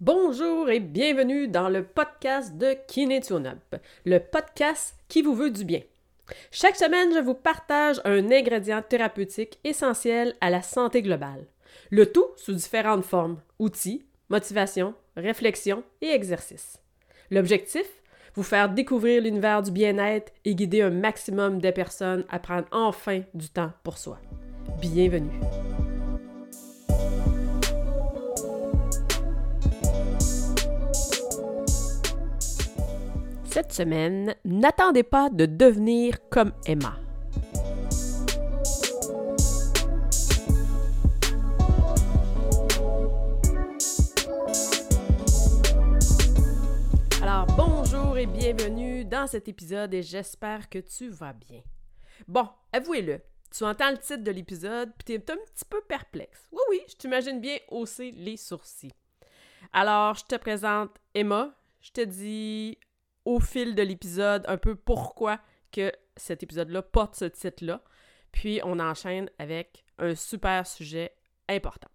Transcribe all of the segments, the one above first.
Bonjour et bienvenue dans le podcast de Kinetionup, le podcast qui vous veut du bien. Chaque semaine, je vous partage un ingrédient thérapeutique essentiel à la santé globale. Le tout sous différentes formes, outils, motivation, réflexion et exercices. L'objectif? Vous faire découvrir l'univers du bien-être et guider un maximum de personnes à prendre enfin du temps pour soi. Bienvenue. Cette semaine, n'attendez pas de devenir comme Emma. Alors, bonjour et bienvenue dans cet épisode et j'espère que tu vas bien. Bon, avouez-le, tu entends le titre de l'épisode puis t'es un petit peu perplexe. Oui, oui, je t'imagine bien hausser les sourcils. Alors, je te présente Emma. Je te dis au fil de l'épisode un peu pourquoi que cet épisode-là porte ce titre-là. Puis on enchaîne avec un super sujet important.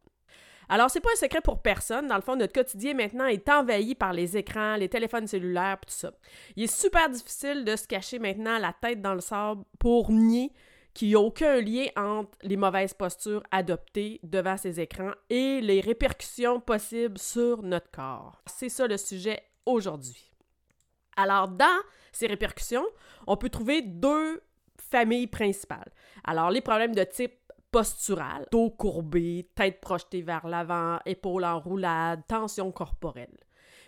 Alors, c'est pas un secret pour personne. Dans le fond, notre quotidien maintenant est envahi par les écrans, les téléphones cellulaires, tout ça. Il est super difficile de se cacher maintenant la tête dans le sable pour nier qu'il n'y a aucun lien entre les mauvaises postures adoptées devant ces écrans et les répercussions possibles sur notre corps. C'est ça le sujet aujourd'hui. Alors, dans ces répercussions, on peut trouver deux familles principales. Alors, les problèmes de type postural, dos courbé, tête projetée vers l'avant, épaules en roulade, tension corporelle.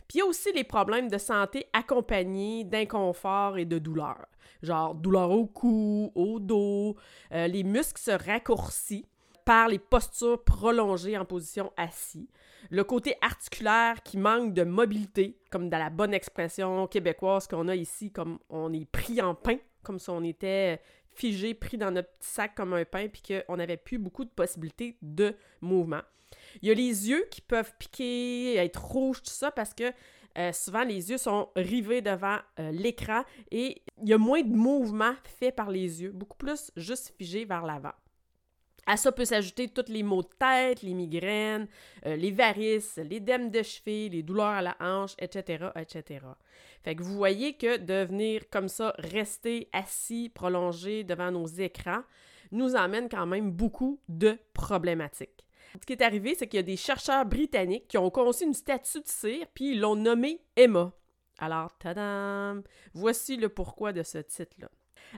Puis il y a aussi les problèmes de santé accompagnés d'inconfort et de douleur, genre douleur au cou, au dos, euh, les muscles se raccourcissent par les postures prolongées en position assis, le côté articulaire qui manque de mobilité, comme dans la bonne expression québécoise qu'on a ici, comme on est pris en pain, comme si on était figé, pris dans notre petit sac comme un pain, puis qu'on n'avait plus beaucoup de possibilités de mouvement. Il y a les yeux qui peuvent piquer, être rouges, tout ça, parce que euh, souvent les yeux sont rivés devant euh, l'écran et il y a moins de mouvement fait par les yeux, beaucoup plus juste figé vers l'avant. À ça peut s'ajouter tous les maux de tête, les migraines, euh, les varices, l'édème de cheville, les douleurs à la hanche, etc., etc. Fait que vous voyez que de venir comme ça, rester assis, prolongé devant nos écrans, nous emmène quand même beaucoup de problématiques. Ce qui est arrivé, c'est qu'il y a des chercheurs britanniques qui ont conçu une statue de cire, puis ils l'ont nommée Emma. Alors, tadam! Voici le pourquoi de ce titre-là.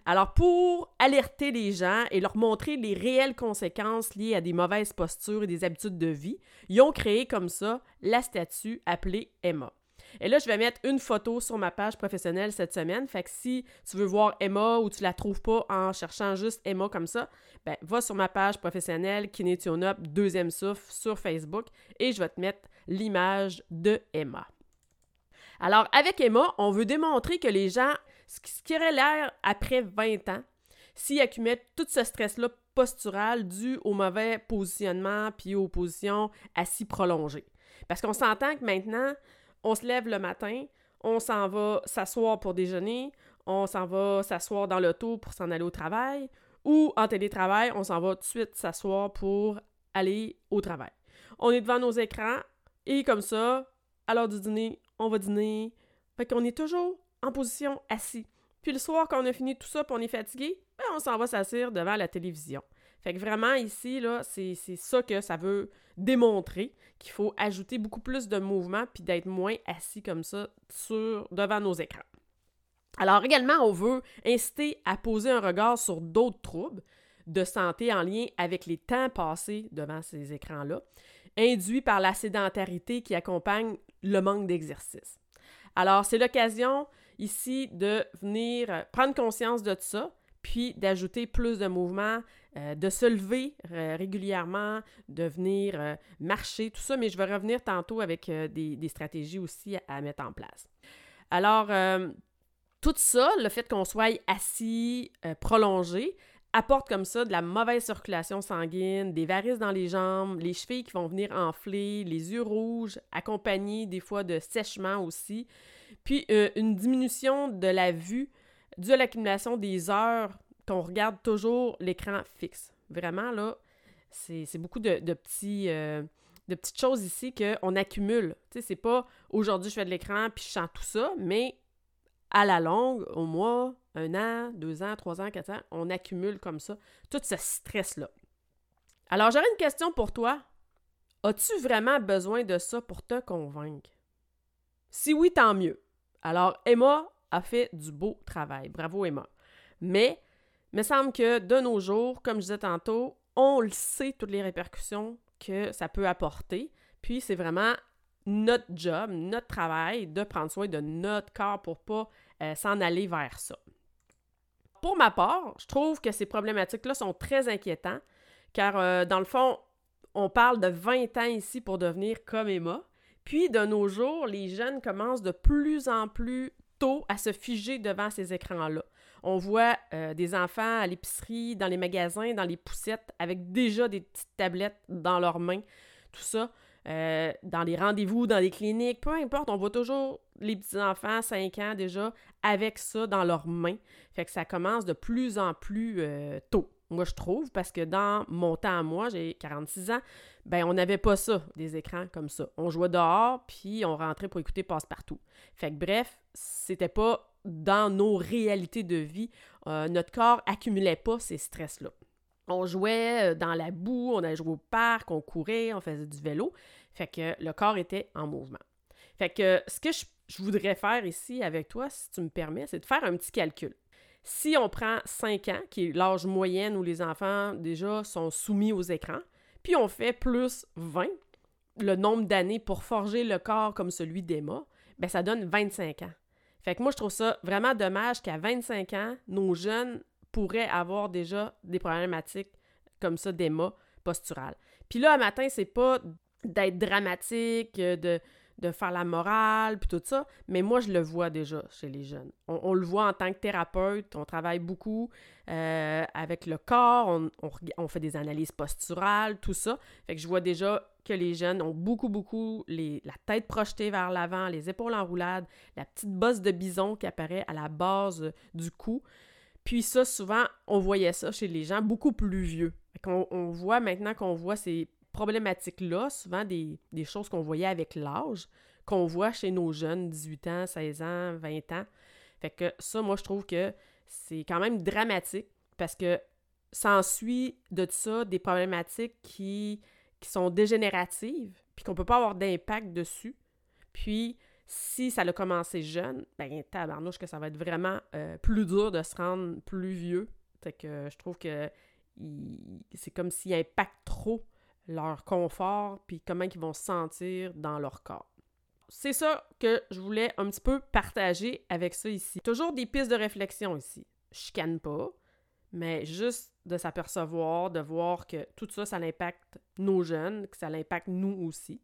Alors, pour alerter les gens et leur montrer les réelles conséquences liées à des mauvaises postures et des habitudes de vie, ils ont créé comme ça la statue appelée Emma. Et là, je vais mettre une photo sur ma page professionnelle cette semaine. Fait que si tu veux voir Emma ou tu la trouves pas en cherchant juste Emma comme ça, ben va sur ma page professionnelle Kinetionup deuxième souffle sur Facebook et je vais te mettre l'image de Emma. Alors, avec Emma, on veut démontrer que les gens ce qui aurait l'air après 20 ans, s'ils accumulent tout ce stress-là postural dû au mauvais positionnement puis aux positions assis prolongées. Parce qu'on s'entend que maintenant, on se lève le matin, on s'en va s'asseoir pour déjeuner, on s'en va s'asseoir dans l'auto pour s'en aller au travail, ou en télétravail, on s'en va tout de suite s'asseoir pour aller au travail. On est devant nos écrans et comme ça, à l'heure du dîner, on va dîner. Fait qu'on est toujours en position assis. Puis le soir, quand on a fini tout ça, puis on est fatigué, ben on s'en va s'asseoir devant la télévision. Fait que vraiment, ici, là, c'est ça que ça veut démontrer, qu'il faut ajouter beaucoup plus de mouvement puis d'être moins assis comme ça sur, devant nos écrans. Alors également, on veut inciter à poser un regard sur d'autres troubles de santé en lien avec les temps passés devant ces écrans-là, induits par la sédentarité qui accompagne le manque d'exercice. Alors, c'est l'occasion ici de venir euh, prendre conscience de ça, puis d'ajouter plus de mouvements, euh, de se lever euh, régulièrement, de venir marcher, tout ça, mais je vais revenir tantôt avec des, stratégies aussi à, mettre en place. Alors, tout ça, le fait qu'on soit assis, prolongé, apporte comme ça de la mauvaise circulation sanguine, des varices dans les jambes, les chevilles qui vont venir enfler, les yeux rouges, accompagnés des fois de sèchement aussi. Puis euh, une diminution de la vue due à l'accumulation des heures qu'on regarde toujours l'écran fixe. Vraiment, là, c'est beaucoup de, petits, euh, de petites choses ici qu'on accumule. Tu sais, c'est pas aujourd'hui je fais de l'écran puis je sens tout ça, mais à la longue, au mois, un an, deux ans, trois ans, quatre ans, on accumule comme ça tout ce stress-là. Alors, j'aurais une question pour toi. As-tu vraiment besoin de ça pour te convaincre? Si oui, tant mieux. Alors, Emma a fait du beau travail. Bravo, Emma. Mais, il me semble que de nos jours, comme je disais tantôt, on le sait, toutes les répercussions que ça peut apporter. Puis, c'est vraiment notre job, notre travail de prendre soin de notre corps pour pas euh, s'en aller vers ça. Pour ma part, je trouve que ces problématiques-là sont très inquiétantes car euh, dans le fond, on parle de 20 ans ici pour devenir comme Emma. Puis de nos jours, les jeunes commencent de plus en plus tôt à se figer devant ces écrans-là. On voit euh, des enfants à l'épicerie, dans les magasins, dans les poussettes, avec déjà des petites tablettes dans leurs mains, tout ça. Euh, dans les rendez-vous, dans les cliniques, peu importe, on voit toujours les petits-enfants, 5 ans déjà, avec ça dans leurs mains. Fait que ça commence de plus en plus tôt moi je trouve, parce que dans mon temps à moi, j'ai 46 ans, ben on n'avait pas ça, des écrans comme ça. On jouait dehors, puis on rentrait pour écouter passe-partout. Fait que bref, c'était pas dans nos réalités de vie. Euh, notre corps accumulait pas ces stress-là. On jouait euh, dans la boue, on allait jouer au parc, on courait, on faisait du vélo. Fait que le corps était en mouvement. Fait que ce que je, voudrais faire ici avec toi, si tu me permets, c'est de faire un petit calcul. Si on prend 5 ans, qui est l'âge moyen où les enfants déjà sont soumis aux écrans, puis on fait plus 20, le nombre d'années pour forger le corps comme celui d'Emma, ben ça donne 25 ans. Fait que moi, je trouve ça vraiment dommage qu'à 25 ans, nos jeunes pourraient avoir déjà des problématiques comme ça d'Emma posturales. Puis là, un matin, c'est pas d'être dramatique, de, de faire la morale, puis tout ça, mais moi, je le vois déjà chez les jeunes. On, le voit en tant que thérapeute, on travaille beaucoup euh, avec le corps, on, fait des analyses posturales, tout ça. Fait que je vois déjà que les jeunes ont beaucoup, beaucoup la tête projetée vers l'avant, les épaules en roulade, la petite bosse de bison qui apparaît à la base du cou. Puis ça, souvent, on voyait ça chez les gens beaucoup plus vieux. On, on voit maintenant qu'on voit ces problématiques-là, souvent des, choses qu'on voyait avec l'âge, qu'on voit chez nos jeunes, 18 ans, 16 ans, 20 ans. Fait que ça, moi, je trouve que c'est quand même dramatique parce que s'ensuit de ça des problématiques qui, sont dégénératives, puis qu'on peut pas avoir d'impact dessus. Puis, si ça a commencé jeune, ben tabarnouche que ça va être vraiment euh, plus dur de se rendre plus vieux. Fait que je trouve que c'est comme s'il impacte trop leur confort, puis comment ils vont se sentir dans leur corps. C'est ça que je voulais un petit peu partager avec ça ici. Toujours des pistes de réflexion ici. Je chicane pas, mais juste de s'apercevoir, de voir que tout ça, ça impacte nos jeunes, que ça l'impacte nous aussi.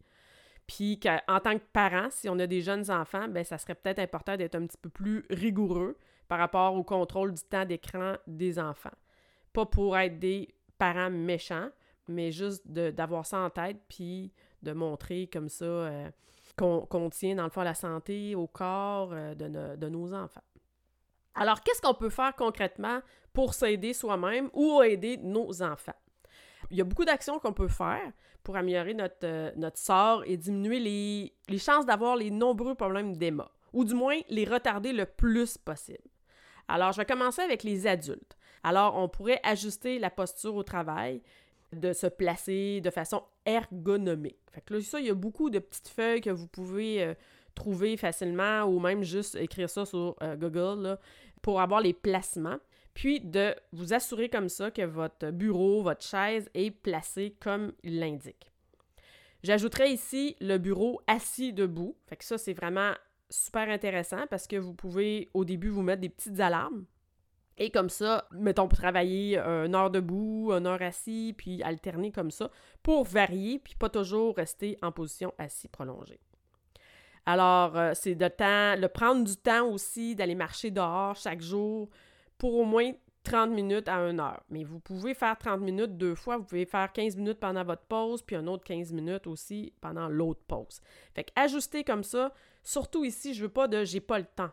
Puis qu'en tant que parents, si on a des jeunes enfants, ben ça serait peut-être important d'être un petit peu plus rigoureux par rapport au contrôle du temps d'écran des enfants. Pas pour être des parents méchants, mais juste d'avoir ça en tête, puis de montrer comme ça euh, qu'on tient dans le fond la santé, au corps euh, de, nos enfants. Alors, qu'est-ce qu'on peut faire concrètement pour s'aider soi-même ou aider nos enfants? Il y a beaucoup d'actions qu'on peut faire pour améliorer notre, euh, notre sort et diminuer les, les chances d'avoir les nombreux problèmes d'EMA, ou du moins les retarder le plus possible. Alors, je vais commencer avec les adultes. Alors, on pourrait ajuster la posture au travail, de se placer de façon ergonomique. Fait que là, ça, il y a beaucoup de petites feuilles que vous pouvez euh, trouver facilement ou même juste écrire ça sur euh, Google pour avoir les placements. Puis de vous assurer comme ça que votre bureau, votre chaise est placé comme il l'indique. J'ajouterai ici le bureau assis debout. Fait que ça, c'est vraiment super intéressant parce que vous pouvez au début vous mettre des petites alarmes et comme ça, mettons, pour travailler une heure debout, une heure assis, puis alterner comme ça, pour varier, puis pas toujours rester en position assis prolongée. Alors, euh, c'est de temps, le prendre du temps aussi d'aller marcher dehors chaque jour pour au moins 30 minutes à une heure. Mais vous pouvez faire 30 minutes deux fois, vous pouvez faire 15 minutes pendant votre pause, puis un autre 15 minutes aussi pendant l'autre pause. Fait ajuster comme ça, surtout ici, je veux pas de j'ai pas le temps.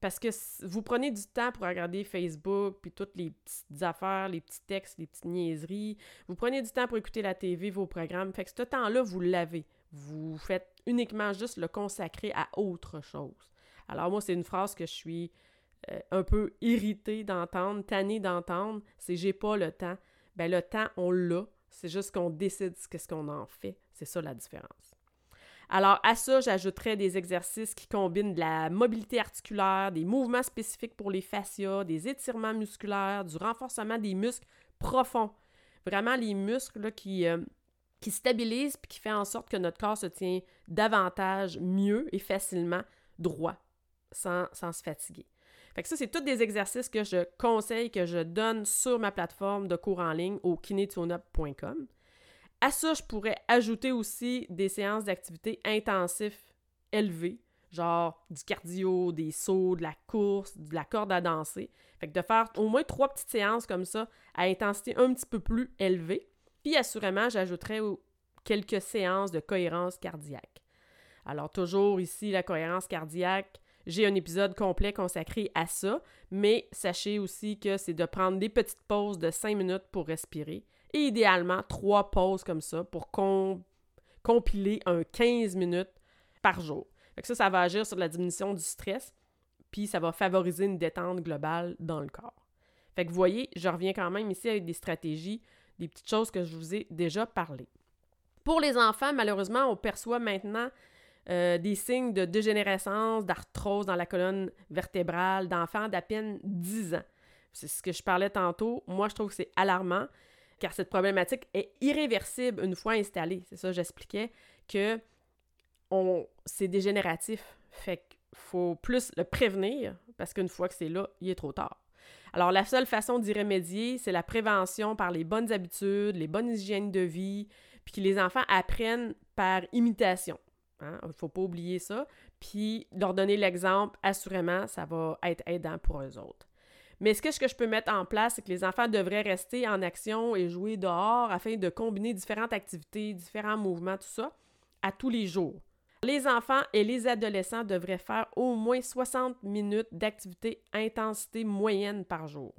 Parce que vous prenez du temps pour regarder Facebook, puis toutes les petites affaires, les petits textes, les petites niaiseries. Vous prenez du temps pour écouter la TV, vos programmes. Fait que ce temps-là, vous l'avez. Vous faites uniquement juste le consacrer à autre chose. Alors moi, c'est une phrase que je suis euh, un peu irritée d'entendre, tannée d'entendre, c'est j'ai pas le temps. Ben le temps, on l'a. C'est juste qu'on décide ce qu'on en fait. C'est ça la différence. Alors, à ça, j'ajouterais des exercices qui combinent de la mobilité articulaire, des mouvements spécifiques pour les fascias, des étirements musculaires, du renforcement des muscles profonds. Vraiment, les muscles qui, euh, qui stabilisent et qui font en sorte que notre corps se tient davantage, mieux et facilement droit, sans se fatiguer. Fait que ça, c'est tous des exercices que je conseille, que je donne sur ma plateforme de cours en ligne au kinetunup.com. À ça, je pourrais ajouter aussi des séances d'activité intensifs élevées, genre du cardio, des sauts, de la course, de la corde à danser. Fait que de faire au moins trois petites séances comme ça à intensité un petit peu plus élevée. Puis assurément, j'ajouterais quelques séances de cohérence cardiaque. Alors toujours ici, la cohérence cardiaque, j'ai un épisode complet consacré à ça, mais sachez aussi que c'est de prendre des petites pauses de 5 minutes pour respirer et idéalement trois pauses comme ça pour compiler un 15 minutes par jour. Fait ça, ça va agir sur la diminution du stress, puis ça va favoriser une détente globale dans le corps. Fait que vous voyez, je reviens quand même ici avec des stratégies, des petites choses que je vous ai déjà parlé. Pour les enfants, malheureusement, on perçoit maintenant euh, des signes de dégénérescence, d'arthrose dans la colonne vertébrale d'enfants d'à peine 10 ans. C'est ce que je parlais tantôt. Moi, je trouve que c'est alarmant car cette problématique est irréversible une fois installée. C'est ça, j'expliquais que c'est dégénératif. Fait qu'il faut plus le prévenir parce qu'une fois que c'est là, il est trop tard. Alors, la seule façon d'y remédier, c'est la prévention par les bonnes habitudes, les bonnes hygiènes de vie, puis que les enfants apprennent par imitation. Il hein. ne faut pas oublier ça. Puis, leur donner l'exemple, assurément, ça va être aidant pour eux autres. Mais ce que, je peux mettre en place, c'est que les enfants devraient rester en action et jouer dehors afin de combiner différentes activités, différents mouvements, tout ça, à tous les jours. Les enfants et les adolescents devraient faire au moins 60 minutes d'activité intensité moyenne par jour.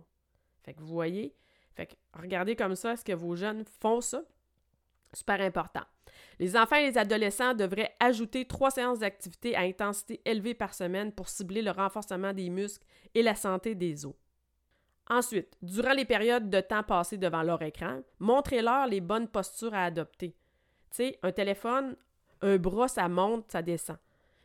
Fait que vous voyez, fait que regardez comme ça, est-ce que vos jeunes font ça? Super important. Les enfants et les adolescents devraient ajouter trois séances d'activité à intensité élevée par semaine pour cibler le renforcement des muscles et la santé des os. Ensuite, durant les périodes de temps passés devant leur écran, montrez-leur les bonnes postures à adopter. Tu sais, un téléphone, un bras, ça monte, ça descend.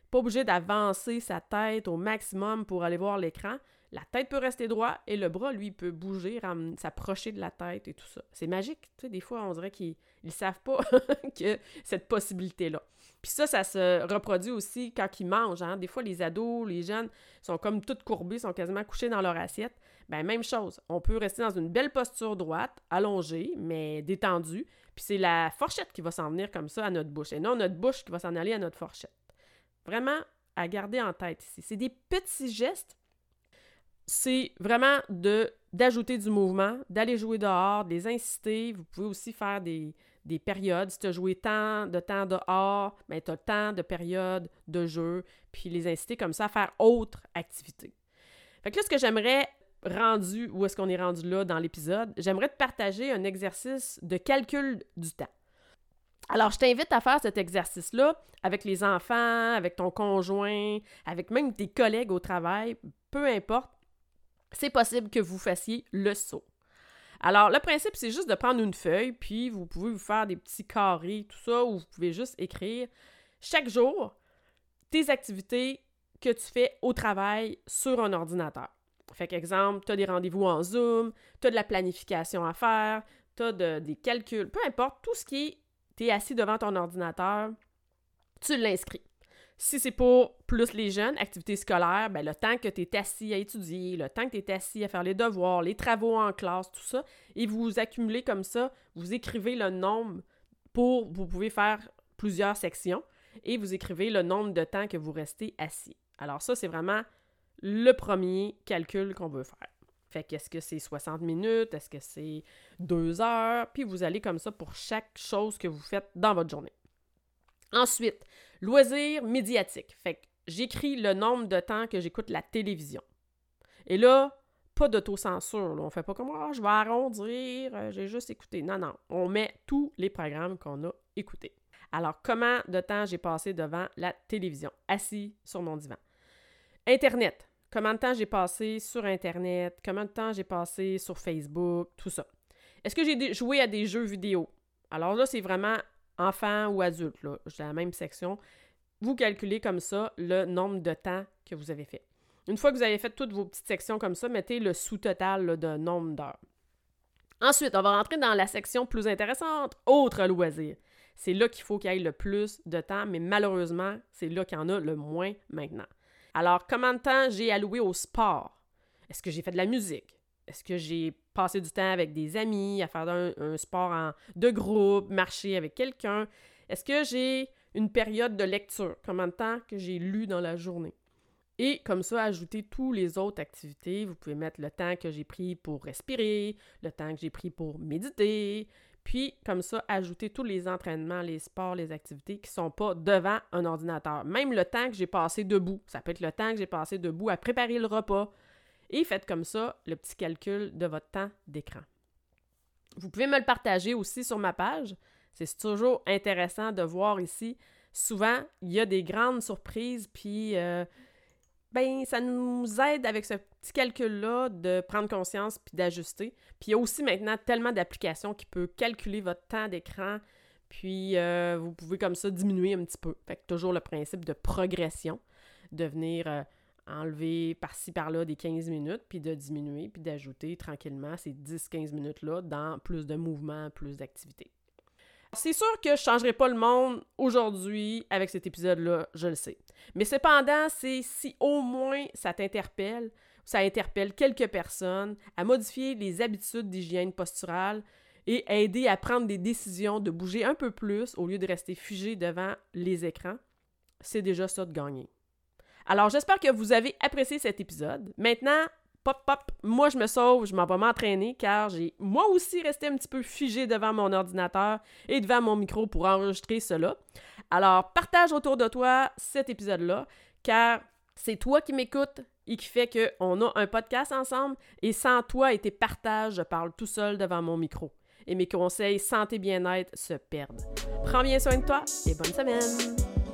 Pas obligé d'avancer sa tête au maximum pour aller voir l'écran. La tête peut rester droite et le bras, lui, peut bouger, s'approcher de la tête et tout ça. C'est magique. Tu des fois, on dirait qu'ils ne savent pas que cette possibilité-là. Puis ça, ça se reproduit aussi quand ils mangent. Hein. Des fois, les ados, les jeunes sont comme toutes courbés, sont quasiment couchés dans leur assiette. Ben même chose. On peut rester dans une belle posture droite, allongée, mais détendue. Puis c'est la fourchette qui va s'en venir comme ça à notre bouche, et non notre bouche qui va s'en aller à notre fourchette. Vraiment à garder en tête ici. C'est des petits gestes. C'est vraiment de d'ajouter du mouvement, d'aller jouer dehors, de les inciter. Vous pouvez aussi faire des, des périodes. Si tu as joué tant de temps dehors, ben, tu as tant de périodes de jeu, puis les inciter comme ça à faire autre activité. Fait que là, ce que j'aimerais rendu, où est-ce qu'on est rendu là dans l'épisode, j'aimerais te partager un exercice de calcul du temps. Alors, je t'invite à faire cet exercice-là avec les enfants, avec ton conjoint, avec même tes collègues au travail, peu importe. C'est possible que vous fassiez le saut. Alors, le principe, c'est juste de prendre une feuille, puis vous pouvez vous faire des petits carrés, tout ça, ou vous pouvez juste écrire chaque jour tes activités que tu fais au travail sur un ordinateur. Fait qu'exemple, tu as des rendez-vous en Zoom, tu as de la planification à faire, tu as des calculs, peu importe, tout ce qui est, tu assis devant ton ordinateur, tu l'inscris. Si c'est pour plus les jeunes, activités scolaires, ben, le temps que tu es assis à étudier, le temps que tu es assis à faire les devoirs, les travaux en classe, tout ça, et vous accumulez comme ça, vous écrivez le nombre pour, vous pouvez faire plusieurs sections, et vous écrivez le nombre de temps que vous restez assis. Alors ça, c'est vraiment le premier calcul qu'on veut faire. Fait qu'est-ce que c'est 60 minutes, est-ce que c'est 2 heures, puis vous allez comme ça pour chaque chose que vous faites dans votre journée. Ensuite, loisirs médiatiques. Fait j'écris le nombre de temps que j'écoute la télévision. Et là, pas d'autocensure. On fait pas comme oh, je vais arrondir, euh, j'ai juste écouté. Non, non. On met tous les programmes qu'on a écoutés. Alors, comment de temps j'ai passé devant la télévision, assis sur mon divan? Internet. Comment de temps j'ai passé sur Internet? Comment de temps j'ai passé sur Facebook? Tout ça. Est-ce que j'ai joué à des jeux vidéo? Alors là, c'est vraiment enfant ou adulte. Là. La même section. Vous calculez comme ça le nombre de temps que vous avez fait. Une fois que vous avez fait toutes vos petites sections comme ça, mettez le sous-total de nombre d'heures. Ensuite, on va rentrer dans la section plus intéressante, autres loisirs. C'est là qu'il faut qu'il y ait le plus de temps, mais malheureusement, c'est là qu'il y en a le moins maintenant. Alors, comment de temps j'ai alloué au sport? Est-ce que j'ai fait de la musique? Est-ce que j'ai passé du temps avec des amis, à faire un, sport en, de groupe, marcher avec quelqu'un? Est-ce que j'ai une période de lecture? Comment de temps que j'ai lu dans la journée? Et comme ça, ajouter toutes les autres activités. Vous pouvez mettre le temps que j'ai pris pour respirer, le temps que j'ai pris pour méditer, puis comme ça, ajouter tous les entraînements, les sports, les activités qui ne sont pas devant un ordinateur. Même le temps que j'ai passé debout. Ça peut être le temps que j'ai passé debout à préparer le repas. Et faites comme ça le petit calcul de votre temps d'écran. Vous pouvez me le partager aussi sur ma page. C'est toujours intéressant de voir ici. Souvent, il y a des grandes surprises, puis euh, ben, ça nous aide avec ce petit calcul-là de prendre conscience puis d'ajuster. Puis il y a aussi maintenant tellement d'applications qui peuvent calculer votre temps d'écran, puis euh, vous pouvez comme ça diminuer un petit peu. Fait que toujours le principe de progression, de venir euh, enlever par-ci par-là des 15 minutes, puis de diminuer, puis d'ajouter tranquillement ces 10-15 minutes-là dans plus de mouvements, plus d'activités. C'est sûr que je ne changerai pas le monde aujourd'hui avec cet épisode-là, je le sais. Mais cependant, c'est si au moins ça t'interpelle, ça interpelle quelques personnes à modifier les habitudes d'hygiène posturale et aider à prendre des décisions de bouger un peu plus au lieu de rester figé devant les écrans, c'est déjà ça de gagner. Alors j'espère que vous avez apprécié cet épisode. Maintenant, pop, pop, moi je me sauve, je m'en vais m'entraîner car j'ai moi aussi resté un petit peu figé devant mon ordinateur et devant mon micro pour enregistrer cela. Alors partage autour de toi cet épisode-là car c'est toi qui m'écoutes et qui fait qu'on a un podcast ensemble et sans toi et tes partages, je parle tout seul devant mon micro. Et mes conseils santé bien-être se perdent. Prends bien soin de toi et bonne semaine!